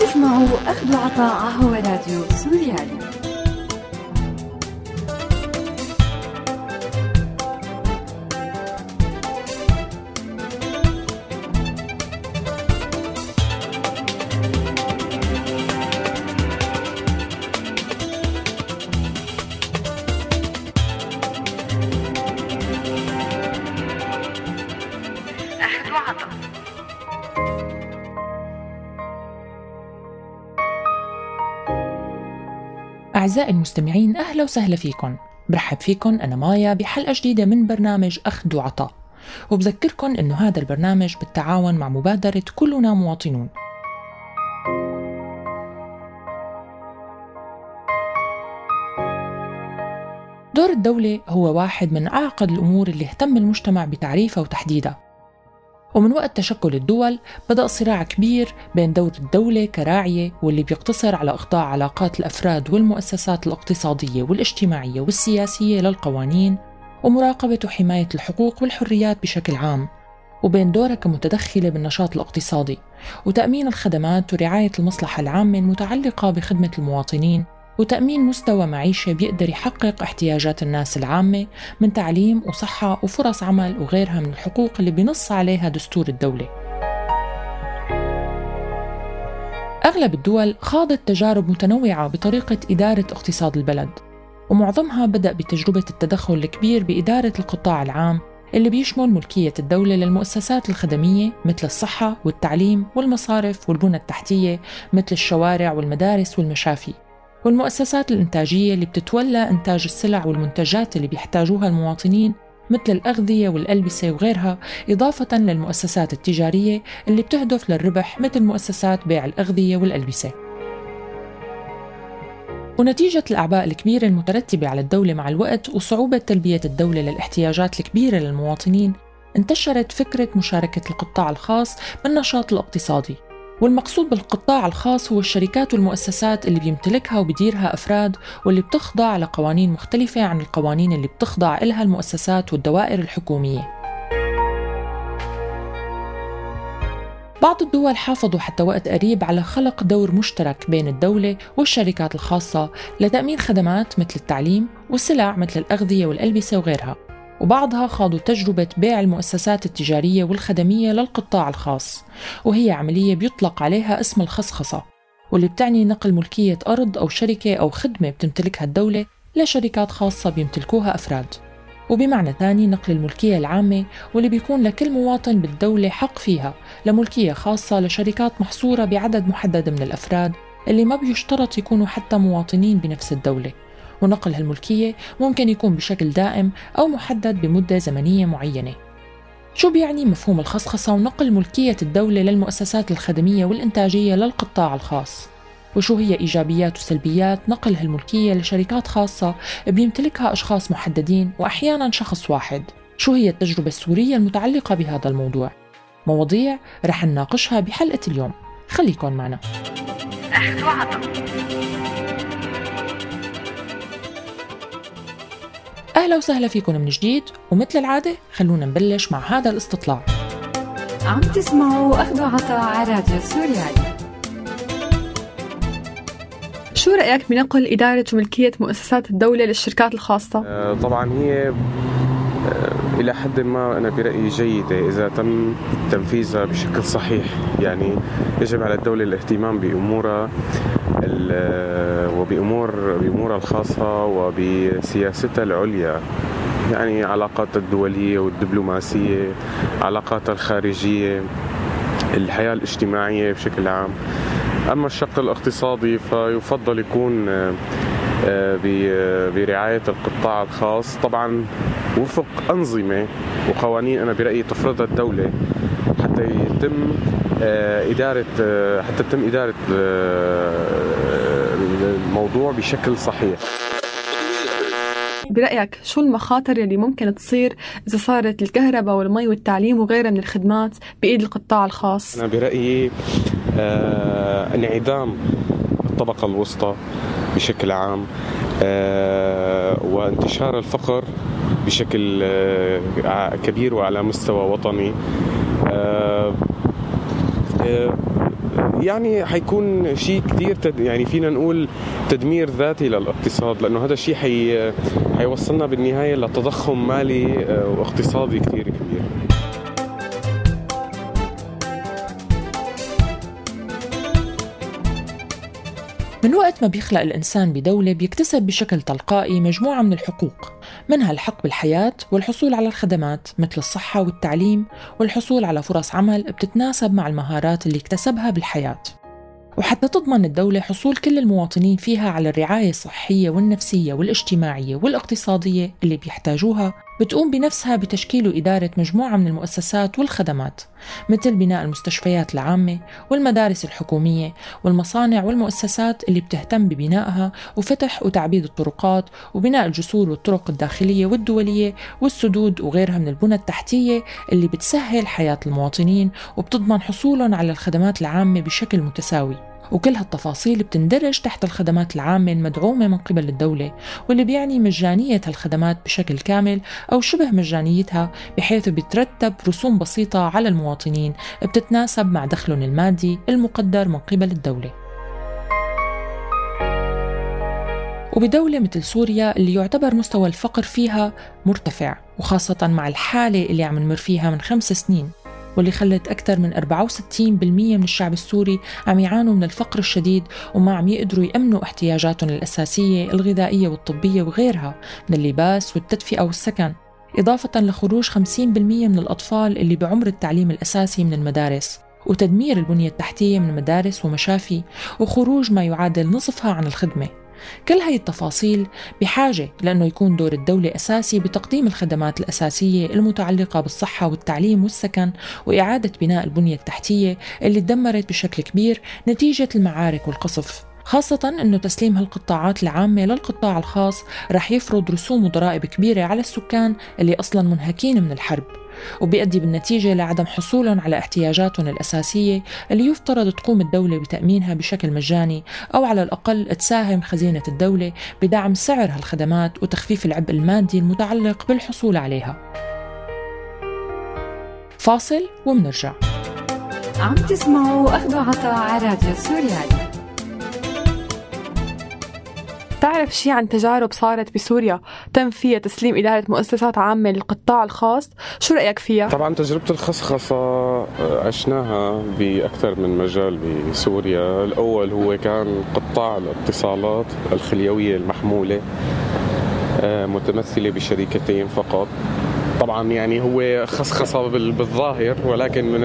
تسمعوا أخذ وعطاء هو راديو سوريالي. أعزائي المستمعين أهلا وسهلا فيكم. برحب فيكم أنا مايا بحلقة جديدة من برنامج أخذ وعطاء. وبذكركم أنه هذا البرنامج بالتعاون مع مبادرة كلنا مواطنون. دور الدولة هو واحد من أعقد الأمور اللي اهتم المجتمع بتعريفها وتحديدها. ومن وقت تشكل الدول بدأ صراع كبير بين دور الدولة كراعية واللي بيقتصر على إخضاع علاقات الأفراد والمؤسسات الاقتصادية والاجتماعية والسياسية للقوانين ومراقبة وحماية الحقوق والحريات بشكل عام وبين دورها كمتدخلة بالنشاط الاقتصادي وتأمين الخدمات ورعاية المصلحة العامة المتعلقة بخدمة المواطنين وتأمين مستوى معيشة بيقدر يحقق احتياجات الناس العامة من تعليم وصحة وفرص عمل وغيرها من الحقوق اللي بنص عليها دستور الدولة. أغلب الدول خاضت تجارب متنوعة بطريقة إدارة اقتصاد البلد ومعظمها بدأ بتجربة التدخل الكبير بإدارة القطاع العام اللي بيشمل ملكية الدولة للمؤسسات الخدمية مثل الصحة والتعليم والمصارف والبنى التحتية مثل الشوارع والمدارس والمشافي. والمؤسسات الإنتاجية اللي بتتولى إنتاج السلع والمنتجات اللي بيحتاجوها المواطنين مثل الأغذية والألبسة وغيرها إضافة للمؤسسات التجارية اللي بتهدف للربح مثل مؤسسات بيع الأغذية والألبسة. ونتيجة الأعباء الكبيرة المترتبة على الدولة مع الوقت وصعوبة تلبية الدولة للاحتياجات الكبيرة للمواطنين انتشرت فكرة مشاركة القطاع الخاص بالنشاط الاقتصادي. والمقصود بالقطاع الخاص هو الشركات والمؤسسات اللي بيمتلكها وبيديرها أفراد واللي بتخضع لقوانين مختلفة عن القوانين اللي بتخضع إلها المؤسسات والدوائر الحكومية. بعض الدول حافظوا حتى وقت قريب على خلق دور مشترك بين الدولة والشركات الخاصة لتأمين خدمات مثل التعليم والسلع مثل الأغذية والألبسة وغيرها. وبعضها خاضوا تجربة بيع المؤسسات التجارية والخدمية للقطاع الخاص وهي عملية بيطلق عليها اسم الخصخصة واللي بتعني نقل ملكية أرض أو شركة أو خدمة بتمتلكها الدولة لشركات خاصة بيمتلكوها أفراد. وبمعنى ثاني نقل الملكية العامة واللي بيكون لكل مواطن بالدولة حق فيها لملكية خاصة لشركات محصورة بعدد محدد من الأفراد اللي ما بيشترط يكونوا حتى مواطنين بنفس الدولة. ونقل هالملكية ممكن يكون بشكل دائم أو محدد بمدة زمنية معينة شو بيعني مفهوم الخصخصة ونقل ملكية الدولة للمؤسسات الخدمية والإنتاجية للقطاع الخاص؟ وشو هي إيجابيات وسلبيات نقل هالملكية لشركات خاصة بيمتلكها أشخاص محددين وأحيانا شخص واحد؟ شو هي التجربة السورية المتعلقة بهذا الموضوع؟ مواضيع رح نناقشها بحلقة اليوم خليكن معنا أهلا وسهلا فيكم من جديد ومثل العادة خلونا نبلش مع هذا الاستطلاع. عم تسمعوا أخذ عطاء على راديو سوريالي شو رأيك بنقل إدارة وملكية مؤسسات الدولة للشركات الخاصة؟ آه، طبعا هي آه، إلى حد ما أنا برأيي جيدة إذا تم تنفيذها بشكل صحيح. يعني يجب على الدولة الاهتمام بأمورها. وبأمور بأمورها الخاصة وبسياستها العليا. يعني علاقاتها الدولية والدبلوماسية علاقاتها الخارجية الحياة الاجتماعية بشكل عام. أما الشق الاقتصادي فيفضل يكون آه، برعاية القطاع الخاص. طبعا وفق أنظمة وقوانين أنا برأيي تفرضها الدولة. حتى يتم آه، إدارة آه، حتى تتم إدارة الموضوع بشكل صحيح برأيك شو المخاطر اللي ممكن تصير إذا صارت الكهرباء والمي والتعليم وغيرها من الخدمات بإيد القطاع الخاص؟ أنا برأيي آه انعدام الطبقة الوسطى بشكل عام آه وانتشار الفقر بشكل آه كبير وعلى مستوى وطني آه، آه، يعني حيكون شيء كثير تد يعني فينا نقول تدمير ذاتي للاقتصاد لأنه هذا الشيء حي حيوصلنا بالنهاية لتضخم مالي آه، واقتصادي كثير كبير. من وقت ما بيخلق الإنسان بدولة بيكتسب بشكل تلقائي مجموعة من الحقوق. منها الحق بالحياة والحصول على الخدمات مثل الصحة والتعليم والحصول على فرص عمل بتتناسب مع المهارات اللي اكتسبها بالحياة. وحتى تضمن الدولة حصول كل المواطنين فيها على الرعاية الصحية والنفسية والاجتماعية والاقتصادية اللي بيحتاجوها بتقوم بنفسها بتشكيل وإدارة مجموعة من المؤسسات والخدمات مثل بناء المستشفيات العامة والمدارس الحكومية والمصانع والمؤسسات اللي بتهتم ببنائها وفتح وتعبيد الطرقات وبناء الجسور والطرق الداخلية والدولية والسدود وغيرها من البنى التحتية اللي بتسهل حياة المواطنين وبتضمن حصولهم على الخدمات العامة بشكل متساوي. وكل هالتفاصيل بتندرج تحت الخدمات العامة المدعومة من قبل الدولة واللي بيعني مجانية هالخدمات بشكل كامل أو شبه مجانيتها بحيث بترتب رسوم بسيطة على المواطنين بتتناسب مع دخلهم المادي المقدر من قبل الدولة. وبدولة مثل سوريا اللي يعتبر مستوى الفقر فيها مرتفع وخاصة مع الحالة اللي عم نمر فيها من خمس سنين. واللي خلت أكثر من 64% من الشعب السوري عم يعانوا من الفقر الشديد وما عم يقدروا يأمنوا احتياجاتهم الأساسية الغذائية والطبية وغيرها من اللباس والتدفئة والسكن. إضافة لخروج 50% من الأطفال اللي بعمر التعليم الأساسي من المدارس. وتدمير البنية التحتية من مدارس ومشافي. وخروج ما يعادل نصفها عن الخدمة. كل هاي التفاصيل بحاجة لأنه يكون دور الدولة أساسي بتقديم الخدمات الأساسية المتعلقة بالصحة والتعليم والسكن وإعادة بناء البنية التحتية اللي تدمرت بشكل كبير نتيجة المعارك والقصف. خاصة أنه تسليم هالقطاعات العامة للقطاع الخاص رح يفرض رسوم وضرائب كبيرة على السكان اللي أصلا منهكين من الحرب. وبيؤدي بالنتيجة لعدم حصولهم على احتياجاتهم الأساسية اللي يفترض تقوم الدولة بتأمينها بشكل مجاني أو على الأقل تساهم خزينة الدولة بدعم سعر هالخدمات وتخفيف العبء المادي المتعلق بالحصول عليها. فاصل ومنرجع. عم تسمعوا أخذ عطاء على راديو سوريالي. تعرف شيء عن تجارب صارت بسوريا؟ تم فيها تسليم إدارة مؤسسات عامة للقطاع الخاص. شو رأيك فيها؟ طبعا تجربة الخصخصة عشناها بأكثر من مجال بسوريا. الأول هو كان قطاع الاتصالات الخليوية المحمولة آه، متمثلة بشركتين فقط. طبعا يعني هو خصخصة بالظاهر ولكن من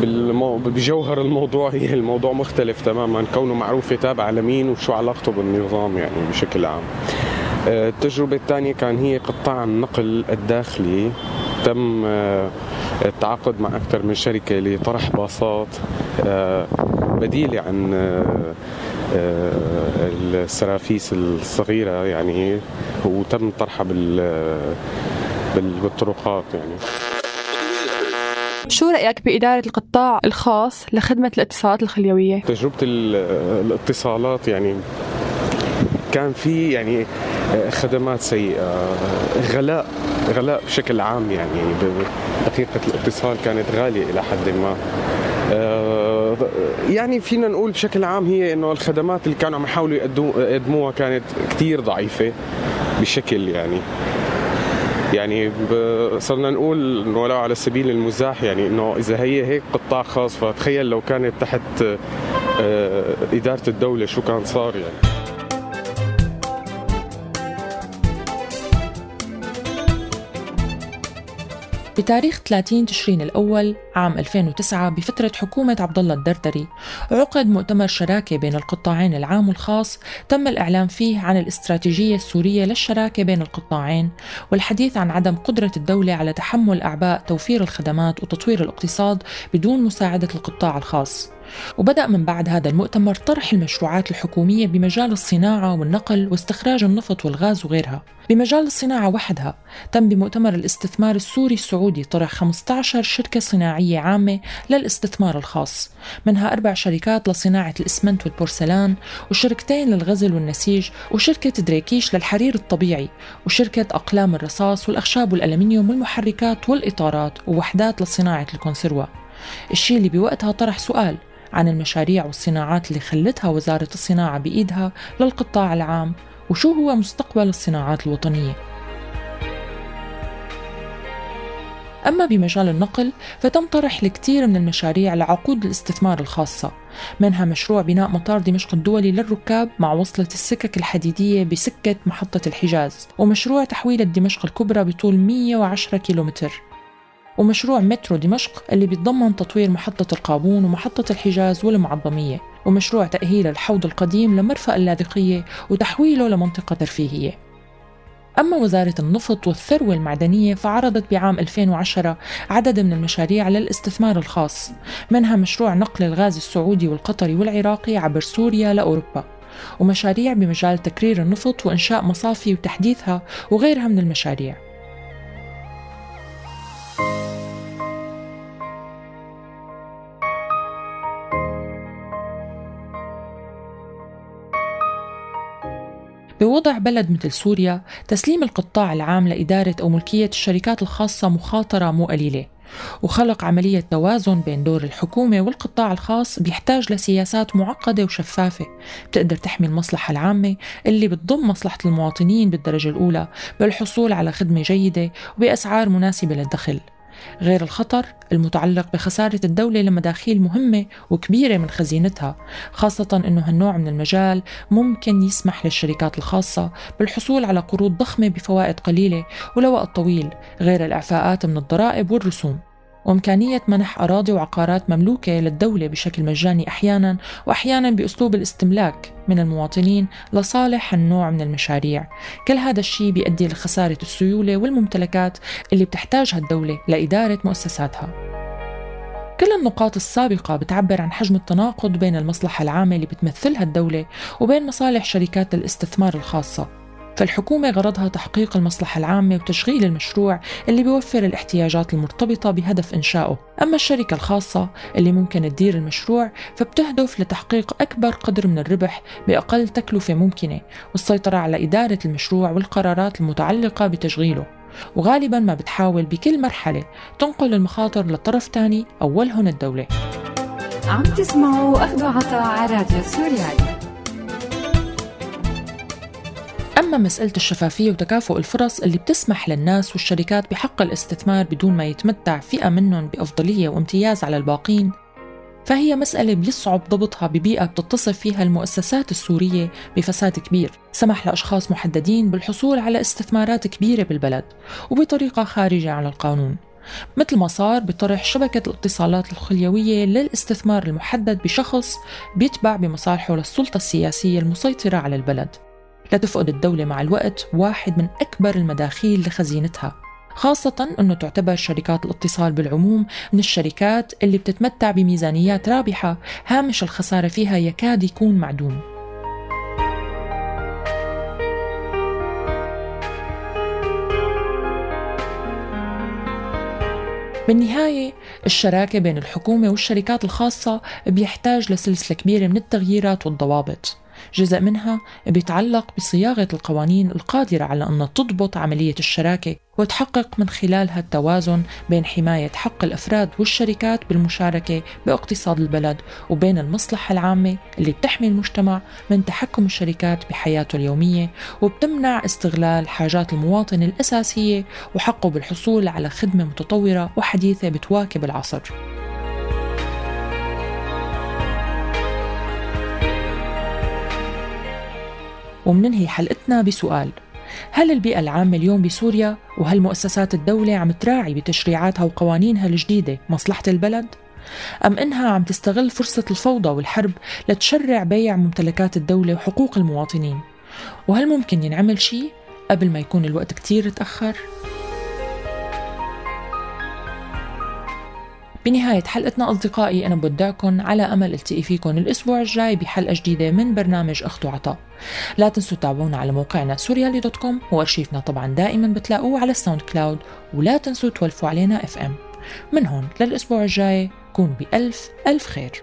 بالمو... بجوهر الموضوع هي الموضوع مختلف تماما. كونه معروف تابع لمين وشو علاقته بالنظام يعني بشكل عام. آه، التجربة الثانية كان هي قطاع النقل الداخلي. تم آه، التعاقد مع أكثر من شركة لطرح باصات آه، بديلة عن السرافيس الصغيرة يعني وتم طرحها بالطرقات يعني. شو رأيك بإدارة القطاع الخاص لخدمة الاتصالات الخليوية؟ تجربة الاتصالات يعني كان في يعني خدمات سيئة غلاء غلاء بشكل عام يعني. دقيقة الاتصال كانت غالية إلى حد ما. آه، يعني فينا نقول بشكل عام هي إنه الخدمات اللي كانوا عم يحاولوا يقدموها كانت كثير ضعيفة بشكل يعني. يعني صرنا نقول إنه ولو على سبيل المزاح يعني إنه إذا هي هيك قطاع خاص فتخيل لو كانت تحت آه، إدارة الدولة شو كان صار يعني. بتاريخ 30 تشرين الأول عام 2009 بفترة حكومة عبد الله الدردري عقد مؤتمر شراكة بين القطاعين العام والخاص تم الإعلان فيه عن الاستراتيجية السورية للشراكة بين القطاعين والحديث عن عدم قدرة الدولة على تحمل أعباء توفير الخدمات وتطوير الاقتصاد بدون مساعدة القطاع الخاص. وبدأ من بعد هذا المؤتمر طرح المشروعات الحكومية بمجال الصناعة والنقل واستخراج النفط والغاز وغيرها. بمجال الصناعة وحدها تم بمؤتمر الاستثمار السوري السعودي طرح 15 شركة صناعية عامة للاستثمار الخاص. منها أربع شركات لصناعة الإسمنت والبورسلان وشركتين للغزل والنسيج وشركة دريكيش للحرير الطبيعي وشركة أقلام الرصاص والأخشاب والألمنيوم والمحركات والإطارات ووحدات لصناعة الكونسروا. الشيء اللي بوقتها طرح سؤال عن المشاريع والصناعات اللي خلتها وزارة الصناعة بإيدها للقطاع العام وشو هو مستقبل الصناعات الوطنية. أما بمجال النقل فتم طرح الكثير من المشاريع لعقود الاستثمار الخاصة منها مشروع بناء مطار دمشق الدولي للركاب مع وصلة السكك الحديدية بسكة محطة الحجاز ومشروع تحويل دمشق الكبرى بطول 110 كيلومتر. ومشروع مترو دمشق اللي بيتضمن تطوير محطة القابون ومحطة الحجاز والمعظمية ومشروع تأهيل الحوض القديم لمرفأ اللاذقية وتحويله لمنطقة ترفيهية. أما وزارة النفط والثروة المعدنية فعرضت بعام 2010 عدد من المشاريع للاستثمار الخاص منها مشروع نقل الغاز السعودي والقطري والعراقي عبر سوريا لأوروبا ومشاريع بمجال تكرير النفط وإنشاء مصافي وتحديثها وغيرها من المشاريع. بوضع بلد مثل سوريا تسليم القطاع العام لإدارة أو ملكية الشركات الخاصة مخاطرة مو قليلة. وخلق عملية توازن بين دور الحكومة والقطاع الخاص بيحتاج لسياسات معقدة وشفافة. بتقدر تحمي المصلحة العامة اللي بتضم مصلحة المواطنين بالدرجة الأولى بالحصول على خدمة جيدة وبأسعار مناسبة للدخل. غير الخطر المتعلق بخسارة الدولة لمداخيل مهمة وكبيرة من خزينتها خاصة أنه هالنوع من المجال ممكن يسمح للشركات الخاصة بالحصول على قروض ضخمة بفوائد قليلة ولوقت طويل غير الإعفاءات من الضرائب والرسوم. وإمكانية منح أراضي وعقارات مملوكة للدولة بشكل مجاني أحيانا وأحيانا بأسلوب الاستملاك من المواطنين لصالح النوع من المشاريع. كل هذا الشيء بيؤدي لخسارة السيولة والممتلكات اللي بتحتاجها الدولة لإدارة مؤسساتها. كل النقاط السابقة بتعبر عن حجم التناقض بين المصلحة العامة اللي بتمثلها الدولة وبين مصالح شركات الاستثمار الخاصة. فالحكومة غرضها تحقيق المصلحة العامة وتشغيل المشروع اللي بيوفر الاحتياجات المرتبطة بهدف إنشائه أما الشركة الخاصة اللي ممكن تدير المشروع فبتهدف لتحقيق أكبر قدر من الربح بأقل تكلفة ممكنة والسيطرة على إدارة المشروع والقرارات المتعلقة بتشغيله. وغالبا ما بتحاول بكل مرحلة تنقل المخاطر لطرف تاني أولهن الدولة. عم تسمعوا أخذ عطاء على راديو سوريالي. أما مسألة الشفافية وتكافؤ الفرص اللي بتسمح للناس والشركات بحق الاستثمار بدون ما يتمتع فئة منهم بأفضلية وامتياز على الباقين فهي مسألة بيصعب ضبطها ببيئة بتتصف فيها المؤسسات السورية بفساد كبير سمح لأشخاص محددين بالحصول على استثمارات كبيرة بالبلد وبطريقة خارجة عن القانون مثل ما صار بطرح شبكة الاتصالات الخليوية للاستثمار المحدد بشخص بيتبع بمصالحه للسلطة السياسية المسيطرة على البلد. لتفقد الدولة مع الوقت واحد من أكبر المداخيل لخزينتها خاصة أنه تعتبر شركات الاتصال بالعموم من الشركات اللي بتتمتع بميزانيات رابحة هامش الخسارة فيها يكاد يكون معدوم. بالنهاية الشراكة بين الحكومة والشركات الخاصة بيحتاج لسلسلة كبيرة من التغييرات والضوابط. جزء منها بيتعلق بصياغة القوانين القادرة على أن تضبط عملية الشراكة وتحقق من خلالها التوازن بين حماية حق الأفراد والشركات بالمشاركة باقتصاد البلد وبين المصلحة العامة اللي بتحمي المجتمع من تحكم الشركات بحياته اليومية وبتمنع استغلال حاجات المواطن الأساسية وحقه بالحصول على خدمة متطورة وحديثة بتواكب العصر. ومننهي حلقتنا بسؤال هل البيئة العامة اليوم بسوريا وهل مؤسسات الدولة عم تراعي بتشريعاتها وقوانينها الجديدة مصلحة البلد؟ أم إنها عم تستغل فرصة الفوضى والحرب لتشرع بيع ممتلكات الدولة وحقوق المواطنين؟ وهل ممكن ينعمل شيء قبل ما يكون الوقت كتير تأخر؟ بنهاية حلقتنا أصدقائي أنا بودعكم على أمل التقي فيكم الأسبوع الجاي بحلقة جديدة من برنامج أخذ وعطاء. لا تنسوا تتابعونا على موقعنا سوريالي dot com وأرشيفنا طبعا دائما بتلاقوه على ال SoundCloud ولا تنسوا تولفوا علينا FM من هون للأسبوع الجاي كونوا بألف ألف خير.